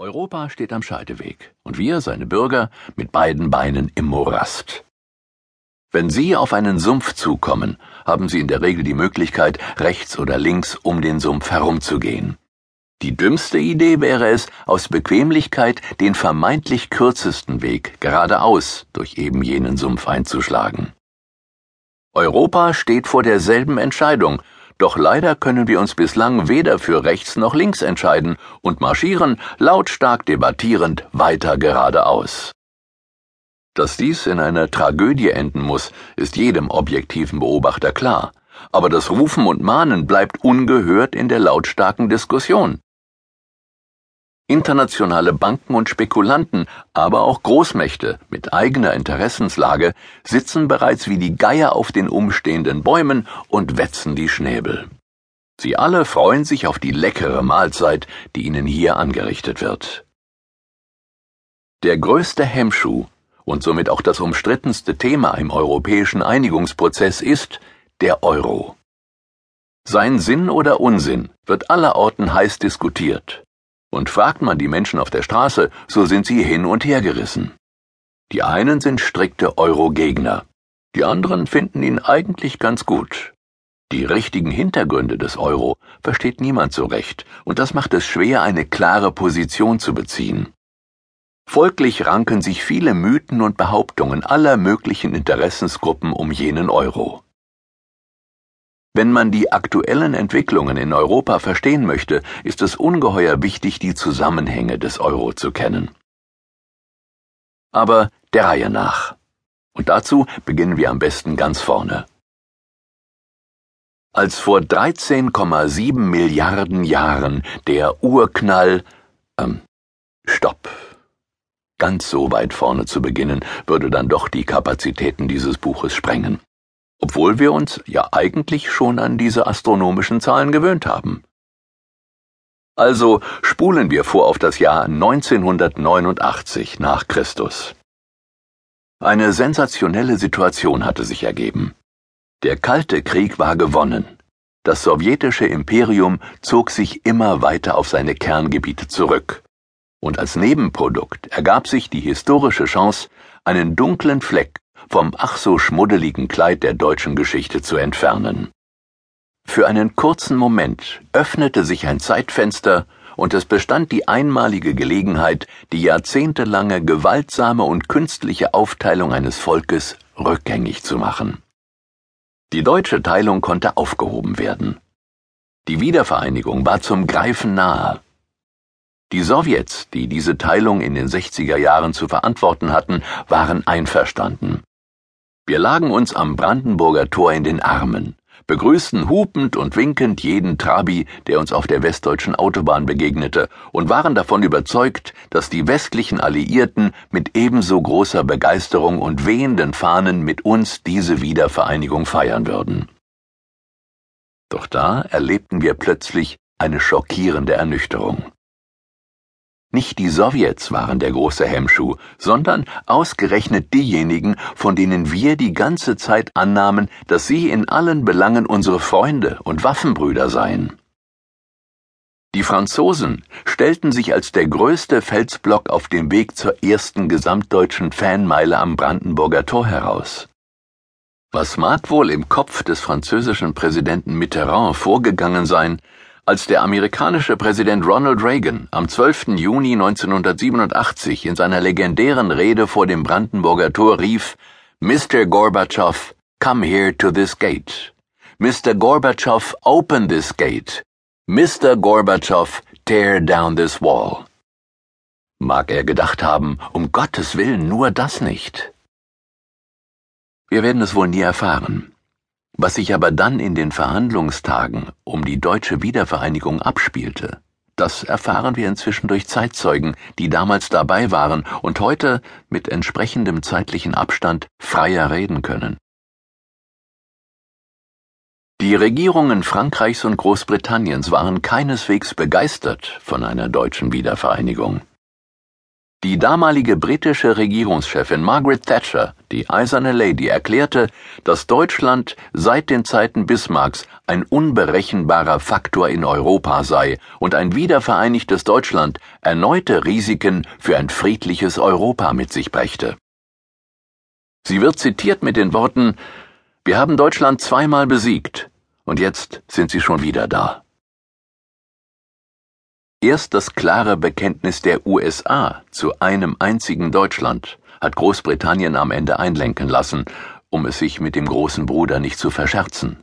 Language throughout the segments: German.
Europa steht am Scheideweg und wir, seine Bürger, mit beiden Beinen im Morast. Wenn Sie auf einen Sumpf zukommen, haben Sie in der Regel die Möglichkeit, rechts oder links um den Sumpf herumzugehen. Die dümmste Idee wäre es, aus Bequemlichkeit den vermeintlich kürzesten Weg geradeaus durch eben jenen Sumpf einzuschlagen. Europa steht vor derselben Entscheidung doch leider können wir uns bislang weder für rechts noch links entscheiden und marschieren, lautstark debattierend, weiter geradeaus. Dass dies in einer Tragödie enden muss, ist jedem objektiven Beobachter klar, aber das Rufen und Mahnen bleibt ungehört in der lautstarken Diskussion. Internationale Banken und Spekulanten, aber auch Großmächte mit eigener Interessenslage sitzen bereits wie die Geier auf den umstehenden Bäumen und wetzen die Schnäbel. Sie alle freuen sich auf die leckere Mahlzeit, die ihnen hier angerichtet wird. Der größte Hemmschuh und somit auch das umstrittenste Thema im europäischen Einigungsprozess ist der Euro. Sein Sinn oder Unsinn wird allerorten heiß diskutiert. Und fragt man die Menschen auf der Straße, so sind sie hin und her gerissen. Die einen sind strikte Euro-Gegner, die anderen finden ihn eigentlich ganz gut. Die richtigen Hintergründe des Euro versteht niemand so recht, und das macht es schwer, eine klare Position zu beziehen. Folglich ranken sich viele Mythen und Behauptungen aller möglichen Interessensgruppen um jenen Euro. Wenn man die aktuellen Entwicklungen in Europa verstehen möchte, ist es ungeheuer wichtig, die Zusammenhänge des Euro zu kennen. Aber der Reihe nach. Und dazu beginnen wir am besten ganz vorne. Als vor 13,7 Milliarden Jahren der Urknall. Ähm, stopp. Ganz so weit vorne zu beginnen, würde dann doch die Kapazitäten dieses Buches sprengen obwohl wir uns ja eigentlich schon an diese astronomischen Zahlen gewöhnt haben. Also spulen wir vor auf das Jahr 1989 nach Christus. Eine sensationelle Situation hatte sich ergeben. Der Kalte Krieg war gewonnen. Das sowjetische Imperium zog sich immer weiter auf seine Kerngebiete zurück. Und als Nebenprodukt ergab sich die historische Chance, einen dunklen Fleck vom ach so schmuddeligen Kleid der deutschen Geschichte zu entfernen. Für einen kurzen Moment öffnete sich ein Zeitfenster, und es bestand die einmalige Gelegenheit, die jahrzehntelange gewaltsame und künstliche Aufteilung eines Volkes rückgängig zu machen. Die deutsche Teilung konnte aufgehoben werden. Die Wiedervereinigung war zum Greifen nahe. Die Sowjets, die diese Teilung in den 60er Jahren zu verantworten hatten, waren einverstanden. Wir lagen uns am Brandenburger Tor in den Armen, begrüßten hupend und winkend jeden Trabi, der uns auf der westdeutschen Autobahn begegnete, und waren davon überzeugt, dass die westlichen Alliierten mit ebenso großer Begeisterung und wehenden Fahnen mit uns diese Wiedervereinigung feiern würden. Doch da erlebten wir plötzlich eine schockierende Ernüchterung. Nicht die Sowjets waren der große Hemmschuh, sondern ausgerechnet diejenigen, von denen wir die ganze Zeit annahmen, dass sie in allen Belangen unsere Freunde und Waffenbrüder seien. Die Franzosen stellten sich als der größte Felsblock auf dem Weg zur ersten gesamtdeutschen Fanmeile am Brandenburger Tor heraus. Was mag wohl im Kopf des französischen Präsidenten Mitterrand vorgegangen sein, als der amerikanische Präsident Ronald Reagan am 12. Juni 1987 in seiner legendären Rede vor dem Brandenburger Tor rief, Mr. Gorbatschow, come here to this gate. Mr. Gorbatschow, open this gate. Mr. Gorbatschow, tear down this wall. Mag er gedacht haben, um Gottes Willen nur das nicht. Wir werden es wohl nie erfahren. Was sich aber dann in den Verhandlungstagen um die deutsche Wiedervereinigung abspielte, das erfahren wir inzwischen durch Zeitzeugen, die damals dabei waren und heute mit entsprechendem zeitlichen Abstand freier reden können. Die Regierungen Frankreichs und Großbritanniens waren keineswegs begeistert von einer deutschen Wiedervereinigung. Die damalige britische Regierungschefin Margaret Thatcher, die eiserne Lady, erklärte, dass Deutschland seit den Zeiten Bismarcks ein unberechenbarer Faktor in Europa sei und ein wiedervereinigtes Deutschland erneute Risiken für ein friedliches Europa mit sich brächte. Sie wird zitiert mit den Worten Wir haben Deutschland zweimal besiegt, und jetzt sind sie schon wieder da. Erst das klare Bekenntnis der USA zu einem einzigen Deutschland hat Großbritannien am Ende einlenken lassen, um es sich mit dem großen Bruder nicht zu verscherzen.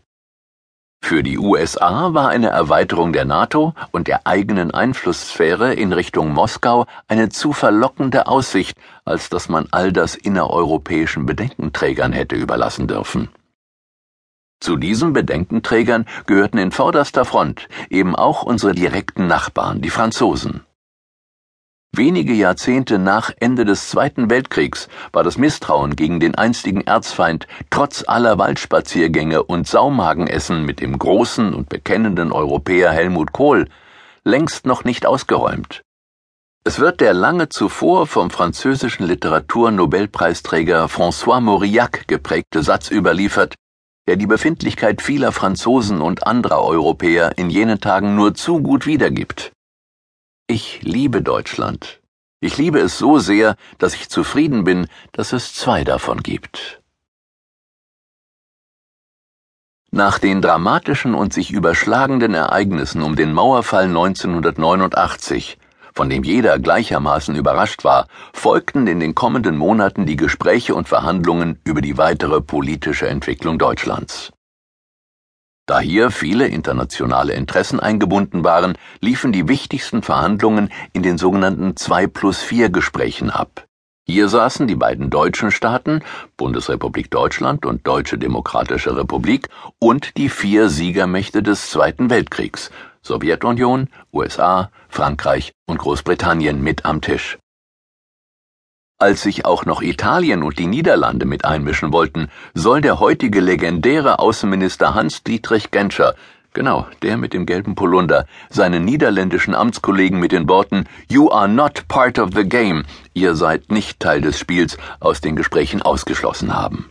Für die USA war eine Erweiterung der NATO und der eigenen Einflusssphäre in Richtung Moskau eine zu verlockende Aussicht, als dass man all das innereuropäischen Bedenkenträgern hätte überlassen dürfen. Zu diesen Bedenkenträgern gehörten in vorderster Front eben auch unsere direkten Nachbarn, die Franzosen. Wenige Jahrzehnte nach Ende des Zweiten Weltkriegs war das Misstrauen gegen den einstigen Erzfeind trotz aller Waldspaziergänge und Saumagenessen mit dem großen und bekennenden Europäer Helmut Kohl längst noch nicht ausgeräumt. Es wird der lange zuvor vom französischen Literaturnobelpreisträger François Mauriac geprägte Satz überliefert, der die Befindlichkeit vieler Franzosen und anderer Europäer in jenen Tagen nur zu gut wiedergibt. Ich liebe Deutschland. Ich liebe es so sehr, dass ich zufrieden bin, dass es zwei davon gibt. Nach den dramatischen und sich überschlagenden Ereignissen um den Mauerfall 1989 von dem jeder gleichermaßen überrascht war, folgten in den kommenden Monaten die Gespräche und Verhandlungen über die weitere politische Entwicklung Deutschlands. Da hier viele internationale Interessen eingebunden waren, liefen die wichtigsten Verhandlungen in den sogenannten 2 plus 4 Gesprächen ab. Hier saßen die beiden deutschen Staaten, Bundesrepublik Deutschland und Deutsche Demokratische Republik, und die vier Siegermächte des Zweiten Weltkriegs, Sowjetunion, USA, Frankreich und Großbritannien mit am Tisch. Als sich auch noch Italien und die Niederlande mit einmischen wollten, soll der heutige legendäre Außenminister Hans-Dietrich Genscher, genau, der mit dem gelben Polunder, seinen niederländischen Amtskollegen mit den Worten You are not part of the game, ihr seid nicht Teil des Spiels, aus den Gesprächen ausgeschlossen haben.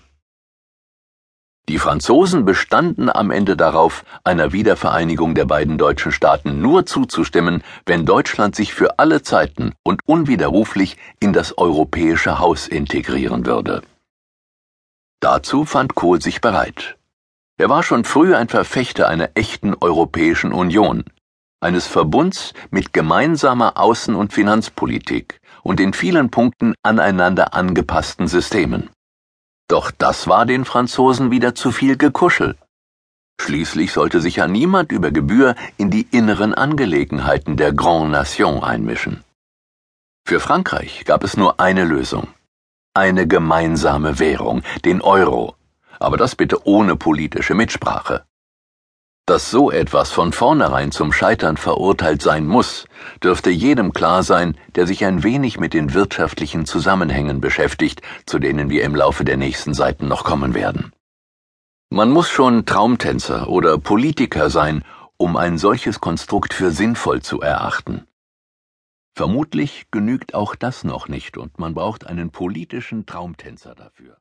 Die Franzosen bestanden am Ende darauf, einer Wiedervereinigung der beiden deutschen Staaten nur zuzustimmen, wenn Deutschland sich für alle Zeiten und unwiderruflich in das europäische Haus integrieren würde. Dazu fand Kohl sich bereit. Er war schon früh ein Verfechter einer echten Europäischen Union, eines Verbunds mit gemeinsamer Außen- und Finanzpolitik und in vielen Punkten aneinander angepassten Systemen. Doch das war den Franzosen wieder zu viel Gekuschel. Schließlich sollte sich ja niemand über Gebühr in die inneren Angelegenheiten der Grand Nation einmischen. Für Frankreich gab es nur eine Lösung. Eine gemeinsame Währung, den Euro. Aber das bitte ohne politische Mitsprache. Dass so etwas von vornherein zum Scheitern verurteilt sein muss, dürfte jedem klar sein, der sich ein wenig mit den wirtschaftlichen Zusammenhängen beschäftigt, zu denen wir im Laufe der nächsten Seiten noch kommen werden. Man muss schon Traumtänzer oder Politiker sein, um ein solches Konstrukt für sinnvoll zu erachten. Vermutlich genügt auch das noch nicht und man braucht einen politischen Traumtänzer dafür.